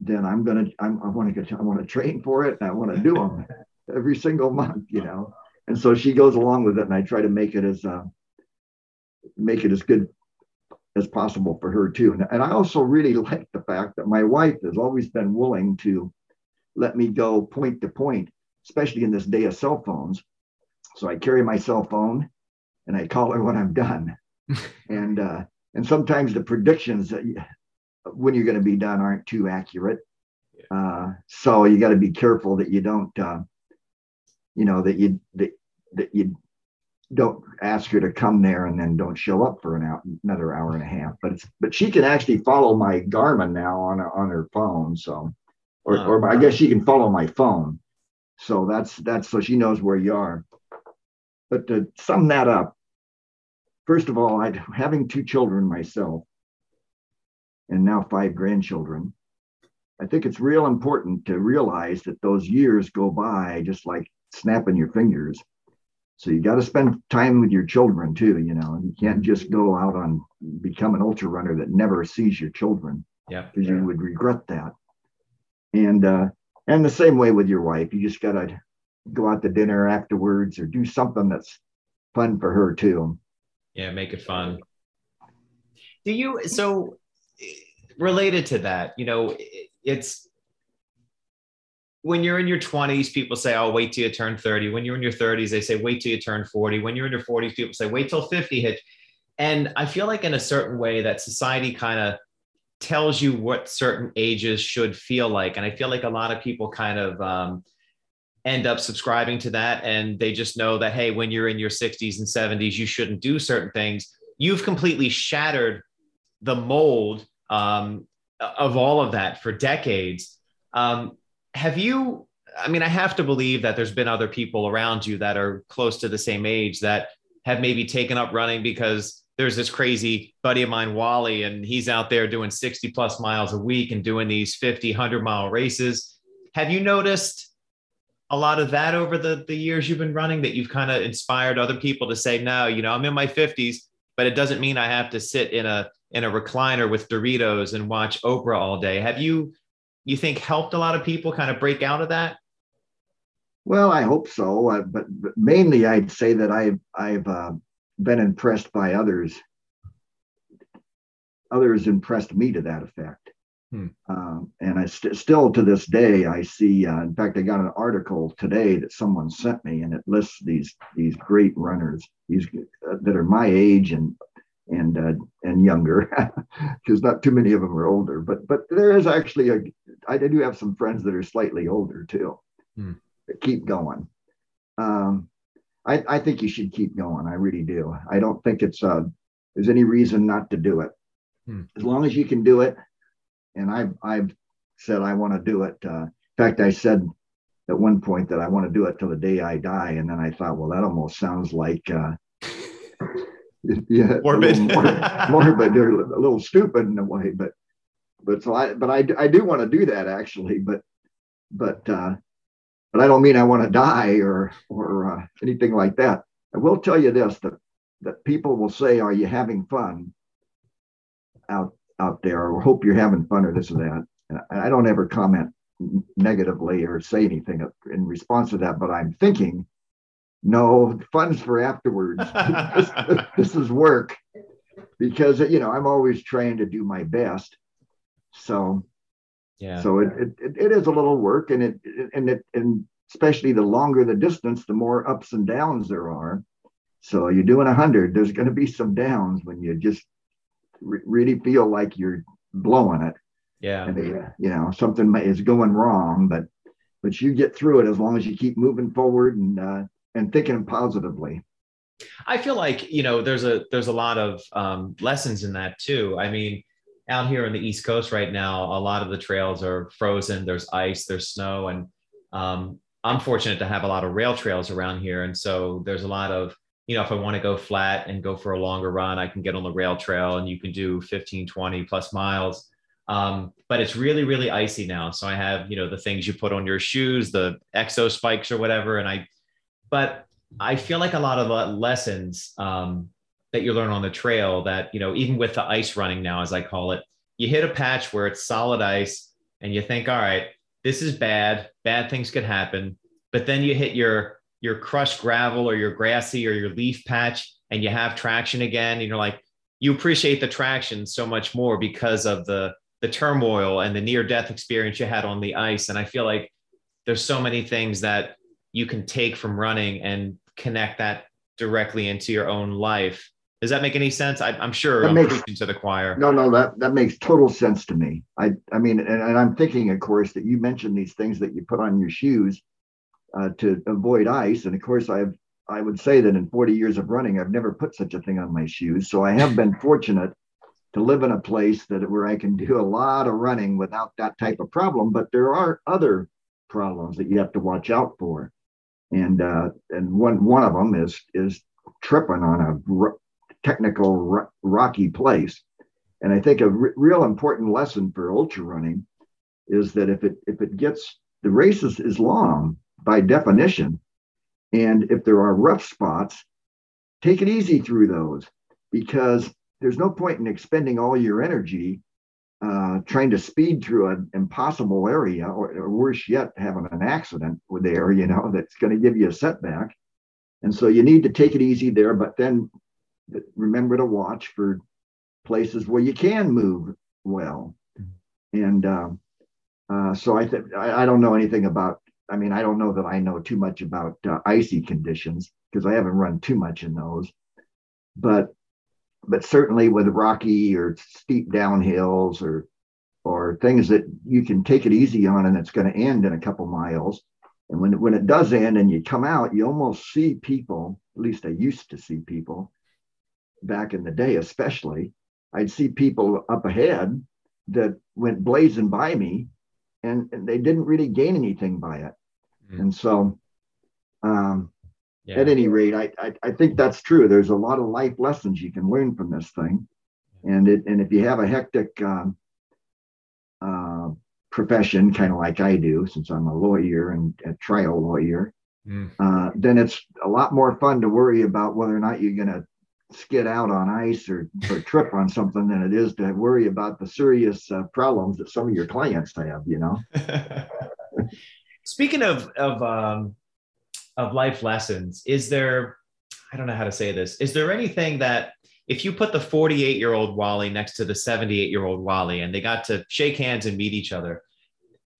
then I'm gonna I'm, I want to I want to train for it and I want to do them every single month, you know. And so she goes along with it, and I try to make it as uh, make it as good as possible for her too. And, and I also really like the fact that my wife has always been willing to let me go point to point, especially in this day of cell phones. So I carry my cell phone and I call her when I'm done. And uh, and sometimes the predictions that you, when you're going to be done aren't too accurate. Uh, so you got to be careful that you don't, uh, you know, that you that, that you don't ask her to come there and then don't show up for an hour, another hour and a half. But it's but she can actually follow my Garmin now on on her phone. So, or oh, or I guess she can follow my phone. So that's that's so she knows where you are. But to sum that up, first of all, I having two children myself, and now five grandchildren. I think it's real important to realize that those years go by just like snapping your fingers so you got to spend time with your children too, you know, and you can't just go out on become an ultra runner that never sees your children. Yeah. Because yeah. you would regret that. And uh and the same way with your wife. You just gotta go out to dinner afterwards or do something that's fun for her too. Yeah, make it fun. Do you so related to that, you know, it's when you're in your 20s, people say, oh, wait till you turn 30. When you're in your 30s, they say, wait till you turn 40. When you're in your 40s, people say, wait till 50 hits. And I feel like in a certain way that society kind of tells you what certain ages should feel like. And I feel like a lot of people kind of um, end up subscribing to that. And they just know that, hey, when you're in your 60s and 70s, you shouldn't do certain things. You've completely shattered the mold um, of all of that for decades. Um, have you i mean i have to believe that there's been other people around you that are close to the same age that have maybe taken up running because there's this crazy buddy of mine wally and he's out there doing 60 plus miles a week and doing these 50 100 mile races have you noticed a lot of that over the, the years you've been running that you've kind of inspired other people to say no you know i'm in my 50s but it doesn't mean i have to sit in a in a recliner with doritos and watch oprah all day have you you think helped a lot of people kind of break out of that? Well, I hope so, uh, but, but, mainly I'd say that I've I've uh, been impressed by others. Others impressed me to that effect, hmm. um, and I st- still to this day I see. Uh, in fact, I got an article today that someone sent me, and it lists these these great runners, these uh, that are my age and and uh, and younger because not too many of them are older but but there is actually a i do have some friends that are slightly older too hmm. keep going um, I, I think you should keep going i really do i don't think it's uh there's any reason not to do it hmm. as long as you can do it and i've i've said i want to do it uh, in fact i said at one point that i want to do it till the day i die and then i thought well that almost sounds like uh yeah, morbid, more, morbid. They're a little stupid in a way, but but so I but I I do want to do that actually, but but uh, but I don't mean I want to die or or uh, anything like that. I will tell you this that that people will say, "Are you having fun out out there?" or "Hope you're having fun," or this or that. And I don't ever comment negatively or say anything in response to that, but I'm thinking no funds for afterwards. This, this, is work. Because you know i'm always trying to do my best. So yeah. so it, it, it is a little work and it and it and especially the longer the distance the more ups and downs there are. So you're doing a 100 there's going to be some downs when you just re- really feel like you're blowing it yeah and, you know something is going wrong but but you get through it as long as you keep moving forward and uh, and thinking positively. I feel like you know there's a there's a lot of um, lessons in that too. I mean, out here on the East Coast right now, a lot of the trails are frozen. There's ice, there's snow, and um, I'm fortunate to have a lot of rail trails around here, and so there's a lot of you know if I want to go flat and go for a longer run, I can get on the rail trail, and you can do 15, 20 plus miles. Um, but it's really, really icy now. So I have, you know, the things you put on your shoes, the EXOspikes or whatever, and I but I feel like a lot of the lessons um, that you learn on the trail that, you know, even with the ice running now, as I call it, you hit a patch where it's solid ice and you think, all right, this is bad, bad things could happen. But then you hit your your crushed gravel or your grassy or your leaf patch and you have traction again. And you're like, you appreciate the traction so much more because of the the turmoil and the near death experience you had on the ice. And I feel like there's so many things that you can take from running and connect that directly into your own life. Does that make any sense? I, am sure that I'm makes, preaching to the choir. No, no, that that makes total sense to me. I, I mean, and, and I'm thinking, of course, that you mentioned these things that you put on your shoes uh, to avoid ice, and of course, I've I would say that in 40 years of running, I've never put such a thing on my shoes. So I have been fortunate to live in a place that where I can do a lot of running without that type of problem. But there are other problems that you have to watch out for and uh, and one one of them is is tripping on a r- technical r- rocky place. And I think a r- real important lesson for ultra running is that if it if it gets the race is, is long by definition, and if there are rough spots, take it easy through those because there's no point in expending all your energy uh, trying to speed through an impossible area, or, or, worse yet, having an accident with there, you know, that's going to give you a setback. And so you need to take it easy there, but then remember to watch for places where you can move well. And uh, uh, so I think I, don't know anything about. I mean, I don't know that I know too much about uh, icy conditions because I haven't run too much in those. But but certainly with rocky or steep downhills or or things that you can take it easy on and it's going to end in a couple miles. And when, when it does end and you come out, you almost see people, at least I used to see people back in the day, especially. I'd see people up ahead that went blazing by me and, and they didn't really gain anything by it. Mm. And so um, yeah. at any rate, I, I, I think that's true. There's a lot of life lessons you can learn from this thing, and it and if you have a hectic um, uh, profession, kind of like I do, since I'm a lawyer and a trial lawyer, mm. uh, then it's a lot more fun to worry about whether or not you're going to skid out on ice or, or trip on something than it is to worry about the serious uh, problems that some of your clients have. You know. Speaking of of um, of life lessons, is there, I don't know how to say this, is there anything that if you put the 48 year old Wally next to the 78 year old Wally and they got to shake hands and meet each other,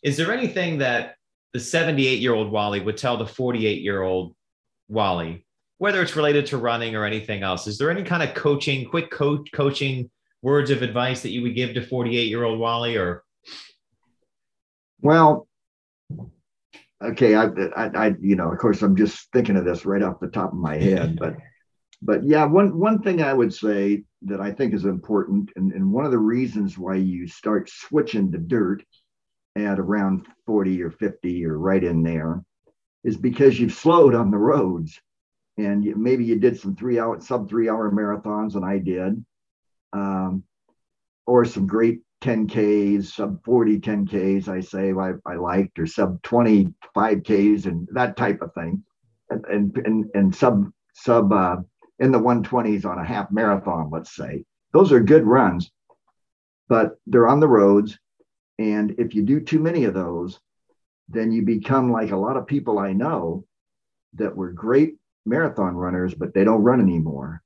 is there anything that the 78 year old Wally would tell the 48 year old Wally, whether it's related to running or anything else? Is there any kind of coaching, quick coach, coaching words of advice that you would give to 48 year old Wally or? Well, okay, I, I, I, you know, of course, I'm just thinking of this right off the top of my head, but, but yeah, one one thing I would say that I think is important, and, and one of the reasons why you start switching to dirt at around 40 or 50 or right in there, is because you've slowed on the roads, and you, maybe you did some three hour sub three hour marathons, and I did, um, or some great 10Ks, sub 40 10Ks, I say I, I liked, or sub 25Ks and that type of thing. And, and, and, and sub, sub uh, in the 120s on a half marathon, let's say. Those are good runs, but they're on the roads. And if you do too many of those, then you become like a lot of people I know that were great marathon runners, but they don't run anymore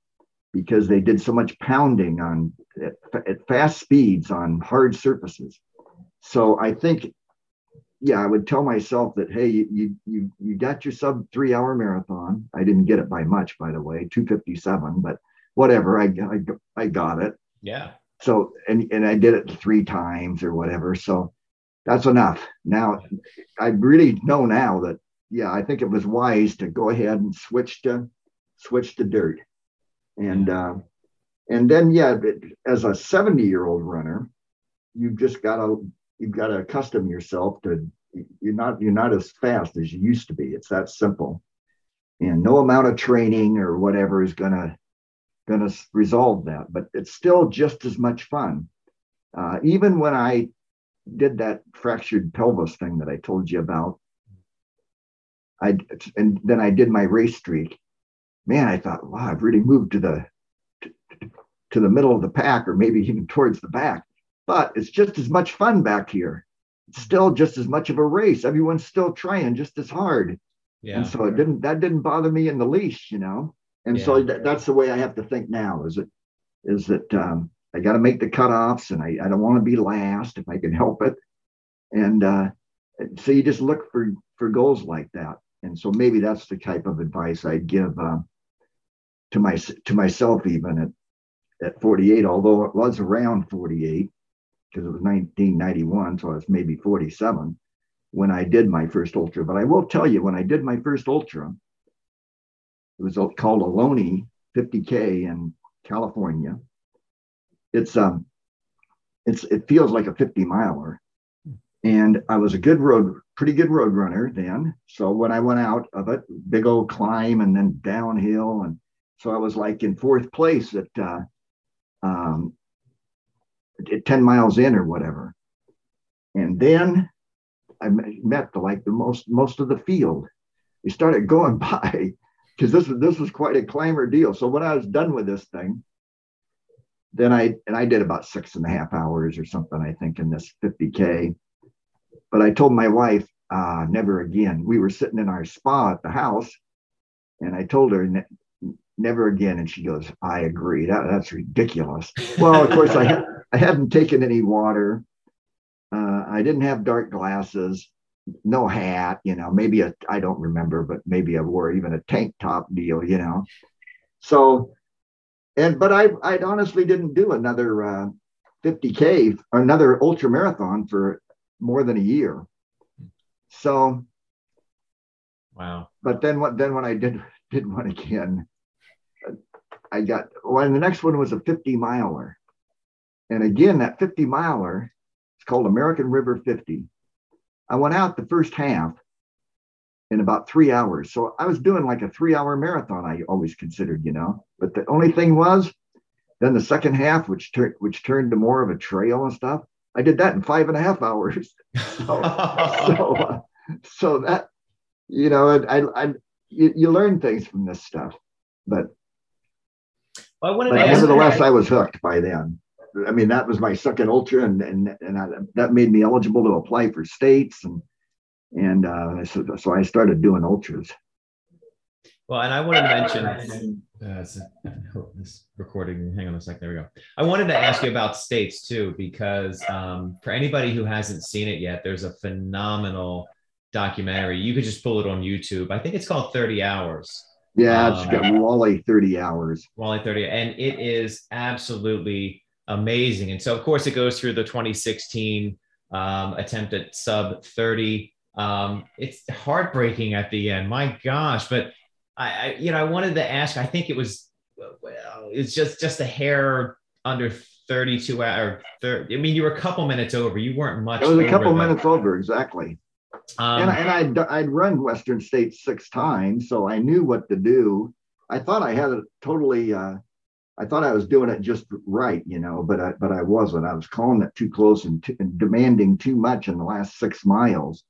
because they did so much pounding on at, at fast speeds on hard surfaces. So I think, yeah, I would tell myself that hey, you you you got your sub three hour marathon. I didn't get it by much, by the way, two fifty seven, but whatever, I, I I got it. Yeah. So and and I did it three times or whatever. So that's enough. Now I really know now that yeah, I think it was wise to go ahead and switch to switch to dirt and uh, and then yeah, as a 70 year old runner, you've just got to you've got to accustom yourself to you're not you're not as fast as you used to be. It's that simple, and no amount of training or whatever is gonna gonna resolve that. But it's still just as much fun. Uh, even when I did that fractured pelvis thing that I told you about, I and then I did my race streak man, I thought, wow, I've really moved to the to the middle of the pack or maybe even towards the back. But it's just as much fun back here. It's still just as much of a race. Everyone's still trying just as hard. Yeah. And so it didn't that didn't bother me in the least, you know. And yeah. so th- that's the way I have to think now. Is it is that um, I got to make the cutoffs, and I, I don't want to be last if I can help it. And uh, so you just look for for goals like that. And so maybe that's the type of advice I'd give uh, to my to myself even at at 48, although it was around 48 because it was 1991, so I was maybe 47 when I did my first ultra. But I will tell you, when I did my first ultra, it was called Ohlone 50K in California. It's um, it's it feels like a 50 miler, and I was a good road, pretty good road runner then. So when I went out of it, big old climb and then downhill, and so I was like in fourth place at uh, um, 10 miles in or whatever. And then I met the, like the most most of the field. We started going by because this was this was quite a climber deal. So when I was done with this thing, then I and I did about six and a half hours or something, I think, in this 50K. But I told my wife, uh, never again. We were sitting in our spa at the house, and I told her, never again. And she goes, I agree. That, that's ridiculous. Well, of course, I, I hadn't taken any water. Uh, I didn't have dark glasses, no hat, you know, maybe a, I don't remember, but maybe I wore even a tank top deal, you know. So, and, but I, I honestly didn't do another uh, 50K or another ultra marathon for more than a year. So, wow. But then what, then when I did, did one again, I got well, the next one was a 50 miler. And again, that 50 miler, it's called American River 50. I went out the first half in about three hours. So I was doing like a three hour marathon, I always considered, you know. But the only thing was, then the second half, which turned which turned to more of a trail and stuff, I did that in five and a half hours. so, so, uh, so that, you know, I, I, I you, you learn things from this stuff. But well, but nevertheless, I was hooked by then. I mean, that was my second ultra, and and and I, that made me eligible to apply for states, and and uh, so, so I started doing ultras. Well, and I wanted to mention uh, this recording. Hang on a second. There we go. I wanted to ask you about states too, because um, for anybody who hasn't seen it yet, there's a phenomenal documentary. You could just pull it on YouTube. I think it's called 30 Hours. Yeah, it's um, got Wally 30 hours. Wally 30. And it is absolutely amazing. And so, of course, it goes through the 2016 um, attempt at sub 30. Um, it's heartbreaking at the end. My gosh. But I, I, you know, I wanted to ask, I think it was, well, it's just, just a hair under 32 hours. 30, I mean, you were a couple minutes over. You weren't much. It was a couple minutes over, exactly. Um, and, and I'd, I'd run Western States six times, so I knew what to do. I thought I had it totally, uh, I thought I was doing it just right, you know, but I, but I wasn't. I was calling it too close and, t- and demanding too much in the last six miles.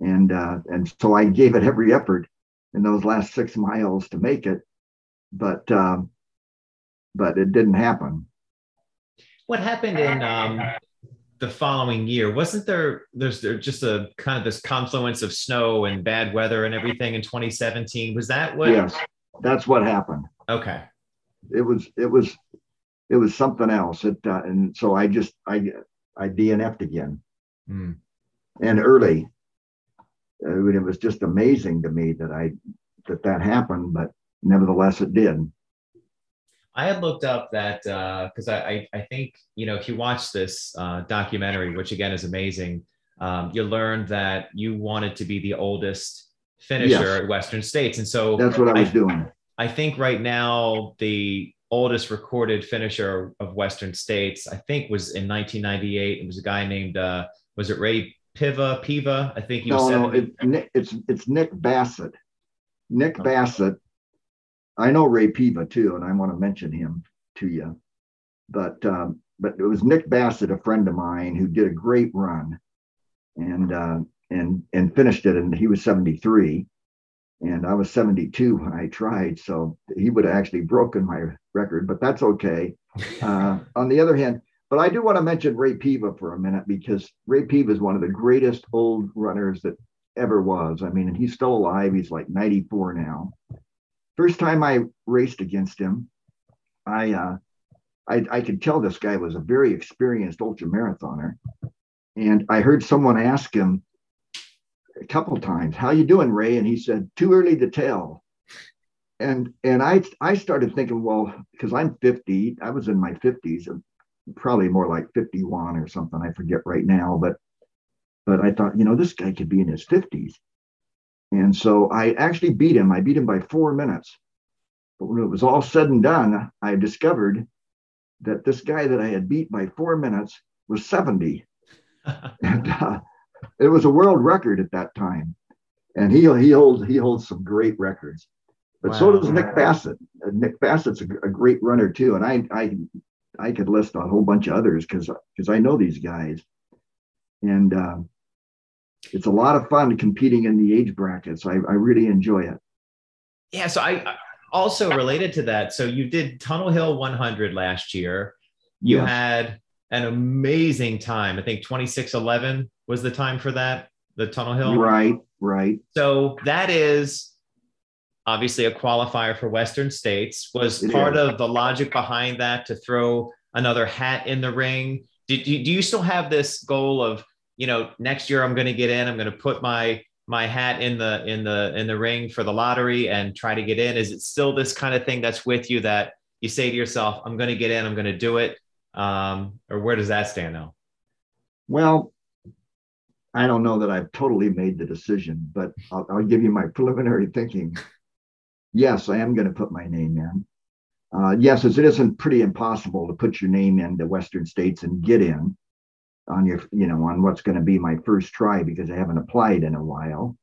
And, uh, and so I gave it every effort in those last six miles to make it, but, um, but it didn't happen. What happened in um, the following year wasn't there there's there just a kind of this confluence of snow and bad weather and everything in 2017 was that what? Yes that's what happened. Okay. It was it was it was something else. It uh, and so i just i i dnf'd again. Mm. and early I mean, it was just amazing to me that i that that happened but nevertheless it did I had looked up that because uh, I, I think you know if you watch this uh, documentary, which again is amazing, um, you learned that you wanted to be the oldest finisher yes. at Western States, and so that's what I was I, doing. I think right now the oldest recorded finisher of Western States, I think, was in 1998. It was a guy named uh, was it Ray Piva Piva? I think he no, was. No, it, it's it's Nick Bassett. Nick. Bassett I know Ray Piva too, and I want to mention him to you. But um, but it was Nick Bassett, a friend of mine, who did a great run, and uh, and and finished it, and he was 73, and I was 72 when I tried, so he would have actually broken my record, but that's okay. Uh, on the other hand, but I do want to mention Ray Piva for a minute because Ray Piva is one of the greatest old runners that ever was. I mean, and he's still alive. He's like 94 now. First time I raced against him, I uh, I, I could tell this guy was a very experienced ultra marathoner, and I heard someone ask him a couple times, "How you doing, Ray?" And he said, "Too early to tell." And and I I started thinking, well, because I'm 50, I was in my 50s, probably more like 51 or something. I forget right now, but but I thought, you know, this guy could be in his 50s. And so I actually beat him. I beat him by four minutes. But when it was all said and done, I discovered that this guy that I had beat by four minutes was 70. and uh, it was a world record at that time. And he, he holds he holds some great records. But wow. so does Nick Bassett. Nick Bassett's a, a, great runner too. And I I I could list a whole bunch of others because because I know these guys, and uh, it's a lot of fun competing in the age brackets. I, I really enjoy it. Yeah. So I also related to that. So you did Tunnel Hill 100 last year. You yes. had an amazing time. I think 2611 was the time for that, the Tunnel Hill. Right. Right. So that is obviously a qualifier for Western States. Was it part is. of the logic behind that to throw another hat in the ring? Do, do, do you still have this goal of, you know, next year I'm going to get in, I'm going to put my my hat in the in the in the ring for the lottery and try to get in? Is it still this kind of thing that's with you that you say to yourself, I'm going to get in, I'm going to do it? Um, or where does that stand now? Well, I don't know that I've totally made the decision, but I'll, I'll give you my preliminary thinking yes, I am going to put my name in. Uh, yes, it isn't pretty impossible to put your name into Western states and get in on your, you know, on what's going to be my first try because I haven't applied in a while.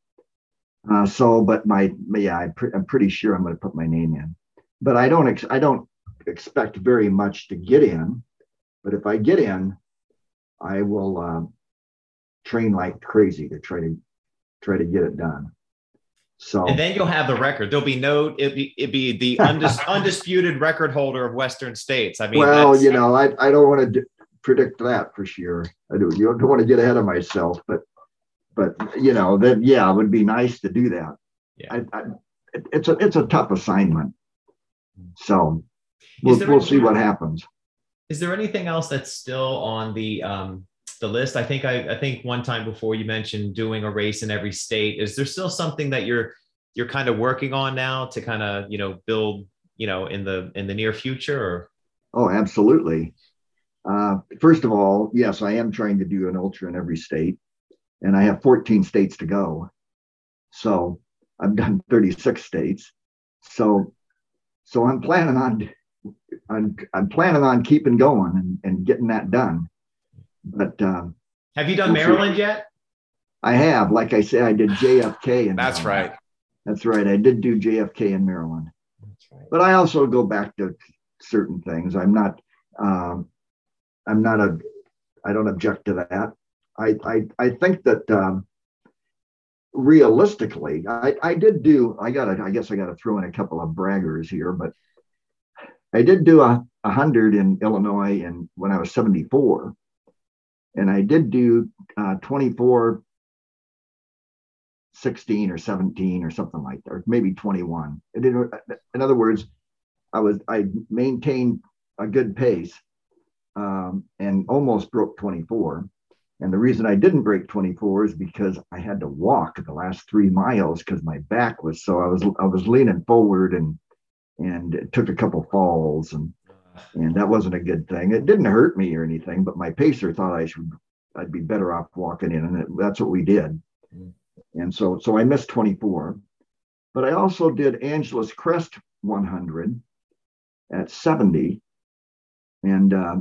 Uh, so, but my, yeah, I am pretty sure I'm going to put my name in, but I don't, ex- I don't expect very much to get in. But if I get in, I will uh, train like crazy to try to try to get it done. So and then you'll have the record. There'll be no it be it be the undis, undisputed record holder of Western states. I mean, well, you know, I, I don't want to d- predict that for sure. I do. You don't want to get ahead of myself, but but you know that yeah, it would be nice to do that. Yeah, I, I, it's a it's a tough assignment. So we'll we'll see what happens. Is there anything else that's still on the um the list. I think I, I think one time before you mentioned doing a race in every state. Is there still something that you're you're kind of working on now to kind of you know build you know in the in the near future? Or? Oh, absolutely. Uh, first of all, yes, I am trying to do an ultra in every state, and I have 14 states to go. So I've done 36 states. So so I'm planning on I'm, I'm planning on keeping going and, and getting that done. But um, have you done Maryland yet? I have. Like I said, I did JFK. And That's Maryland. right. That's right. I did do JFK in Maryland. Right. But I also go back to certain things. I'm not. Um, I'm not a. I don't object to that. I I, I think that um, realistically, I, I did do. I got. I guess I got to throw in a couple of braggers here, but I did do a, a hundred in Illinois, and when I was 74, and I did do uh, 24, 16 or 17 or something like that, or maybe 21. in other words, I was I maintained a good pace um, and almost broke 24. And the reason I didn't break 24 is because I had to walk the last three miles because my back was so I was I was leaning forward and and it took a couple falls and and that wasn't a good thing. It didn't hurt me or anything, but my pacer thought I should I'd be better off walking in, and it, that's what we did. Mm. And so so I missed 24, but I also did Angeles Crest 100 at 70, and uh,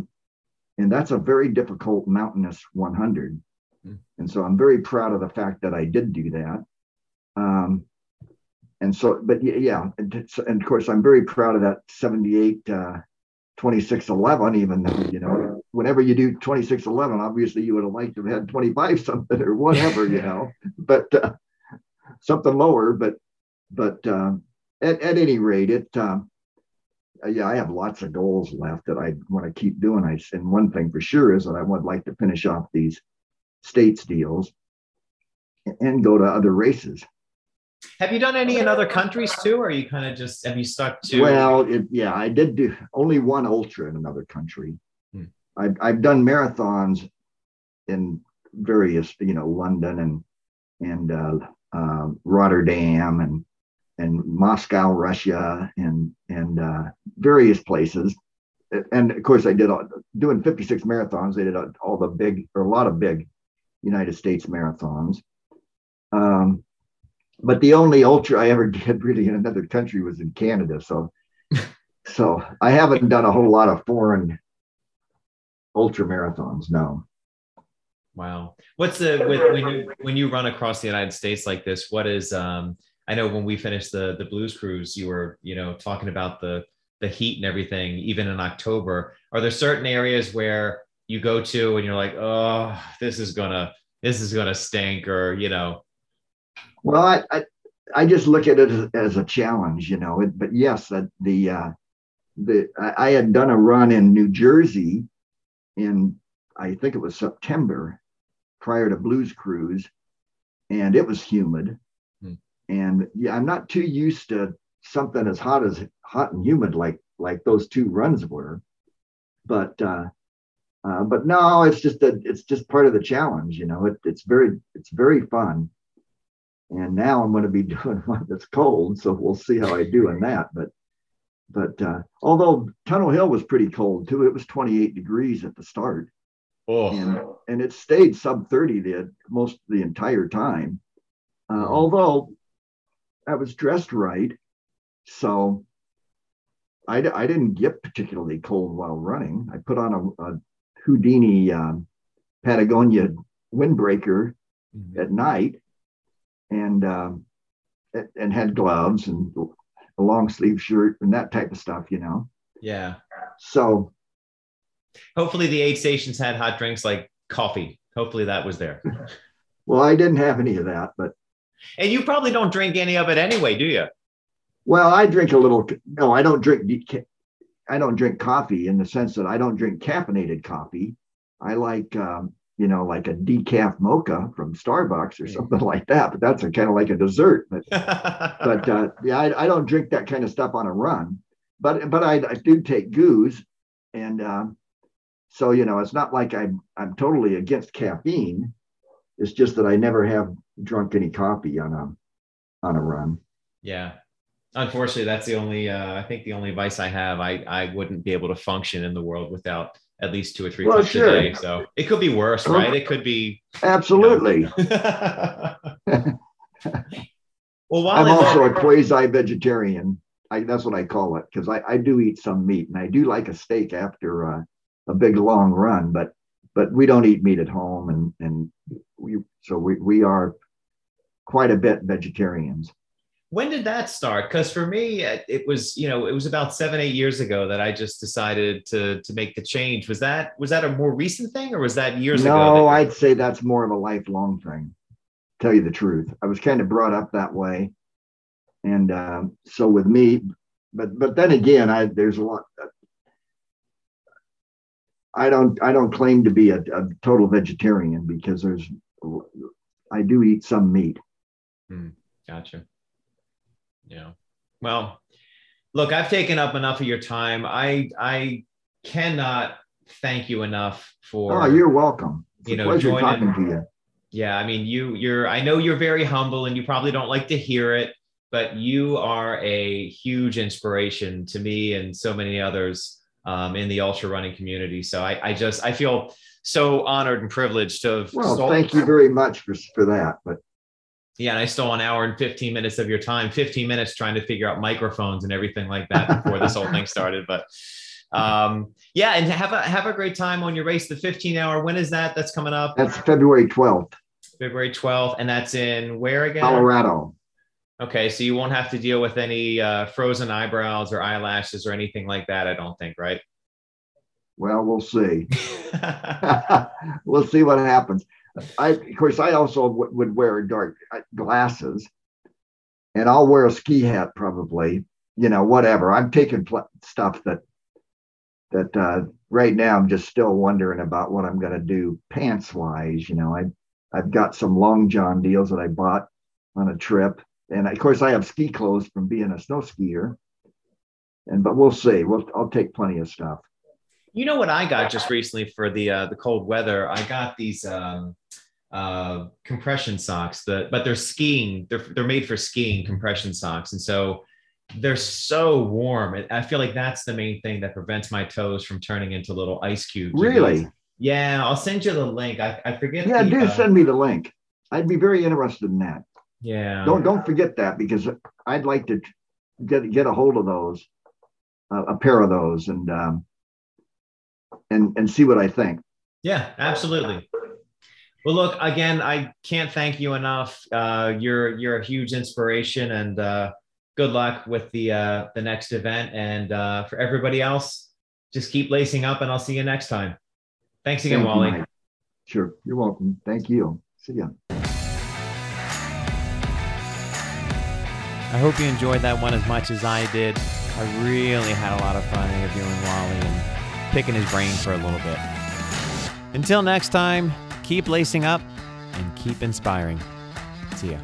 and that's a very difficult mountainous 100. Mm. And so I'm very proud of the fact that I did do that. Um, and so, but yeah, and, and, of course, I'm very proud of that 78 uh, 2611, even though, you know, whenever you do 2611, obviously you would have liked to have had 25 something or whatever, you know, but uh, something lower. But, but uh, at, at any rate, it, uh, yeah, I have lots of goals left that I want to keep doing. I and one thing for sure is that I would like to finish off these states deals and go to other races. Have you done any in other countries too, or are you kind of just have you stuck to? Well, it, yeah, I did do only one ultra in another country. Hmm. I've I've done marathons in various, you know, London and and uh, uh, Rotterdam and and Moscow, Russia, and and uh, various places. And of course, I did all, doing 56 marathons. They did all the big or a lot of big United States marathons. Um, but the only ultra I ever did really in another country was in Canada. So, so I haven't done a whole lot of foreign ultra marathons. No. Wow. What's the with, when you when you run across the United States like this? What is um? I know when we finished the the blues cruise, you were you know talking about the the heat and everything, even in October. Are there certain areas where you go to and you're like, oh, this is gonna this is gonna stink, or you know? Well, I I, I just look at it as, as a challenge, you know. It, but yes, that the uh, the I, I had done a run in New Jersey in I think it was September prior to Blues Cruise, and it was humid. And yeah, I'm not too used to something as hot as hot and humid like like those two runs were. But uh, uh, but no, it's just that it's just part of the challenge. You know, it, it's very it's very fun. And now I'm going to be doing one that's cold, so we'll see how I do in that. But but uh, although Tunnel Hill was pretty cold too, it was 28 degrees at the start. Oh. And, and it stayed sub 30 the most the entire time. Uh, mm-hmm. although I was dressed right. So I, I didn't get particularly cold while running. I put on a, a Houdini um, Patagonia windbreaker mm-hmm. at night and um, and had gloves and a long sleeve shirt and that type of stuff, you know. Yeah. So Hopefully, the aid stations had hot drinks like coffee. Hopefully, that was there. well, I didn't have any of that, but. And you probably don't drink any of it anyway, do you? Well, I drink a little. No, I don't drink. I don't drink coffee in the sense that I don't drink caffeinated coffee. I like, um, you know, like a decaf mocha from Starbucks or something like that. But that's a, kind of like a dessert. But, but uh, yeah, I, I, don't drink that kind of stuff on a run. But but I, I do take GUs, and um, so, you know, it's not like I'm I'm totally against caffeine. It's just that I never have drunk any coffee on a on a run. Yeah. Unfortunately, that's the only uh, I think the only advice I have. I I wouldn't be able to function in the world without at least two or three well, cups sure. a day. So it could be worse, right? It could be absolutely. You know. well, I'm also a quasi-vegetarian. I, that's what I call it because I, I do eat some meat and I do like a steak after uh, a big long run, but but we don't eat meat at home, and and we so we we are quite a bit vegetarians. When did that start? Because for me, it was you know it was about seven eight years ago that I just decided to to make the change. Was that was that a more recent thing, or was that years no, ago? No, I'd say that's more of a lifelong thing. Tell you the truth, I was kind of brought up that way, and uh, so with me, but but then again, I there's a lot I don't I don't claim to be a, a total vegetarian because there's I do eat some meat. Hmm, gotcha. Yeah. Well, look, I've taken up enough of your time. I I cannot thank you enough for. Oh, you're welcome. It's you know, pleasure joining, talking to you. Yeah, I mean, you you're. I know you're very humble, and you probably don't like to hear it, but you are a huge inspiration to me and so many others um, in the ultra running community. So I, I just I feel so honored and privileged to have. Well, stole- thank you very much for for that. But yeah, and I stole an hour and 15 minutes of your time, 15 minutes trying to figure out microphones and everything like that before this whole thing started. But um, yeah, and have a have a great time on your race. The 15 hour. When is that? That's coming up. That's February 12th. February 12th, and that's in where again? Colorado. Okay, so you won't have to deal with any uh, frozen eyebrows or eyelashes or anything like that. I don't think, right? Well, we'll see. we'll see what happens. I, of course, I also w- would wear dark uh, glasses, and I'll wear a ski hat probably. you know, whatever. I'm taking pl- stuff that that uh, right now I'm just still wondering about what I'm going to do pants wise. You know, I I've got some long john deals that I bought on a trip, and of course I have ski clothes from being a snow skier. And but we'll see. We'll I'll take plenty of stuff. You know what I got just recently for the uh, the cold weather? I got these um, uh, compression socks. That but they're skiing. They're they're made for skiing compression socks, and so they're so warm. I feel like that's the main thing that prevents my toes from turning into little ice cubes. Really? Yeah, I'll send you the link. I, I forget. Yeah, the, do uh, send me the link. I'd be very interested in that. Yeah. Don't don't forget that because I'd like to get get a hold of those, uh, a pair of those, and um, and and see what I think. Yeah, absolutely. Well, look again. I can't thank you enough. Uh, you're you're a huge inspiration, and uh, good luck with the uh, the next event. And uh, for everybody else, just keep lacing up, and I'll see you next time. Thanks again, Thank Wally. Mike. Sure, you're welcome. Thank you. See ya. I hope you enjoyed that one as much as I did. I really had a lot of fun interviewing Wally and picking his brain for a little bit. Until next time, keep lacing up and keep inspiring. See ya.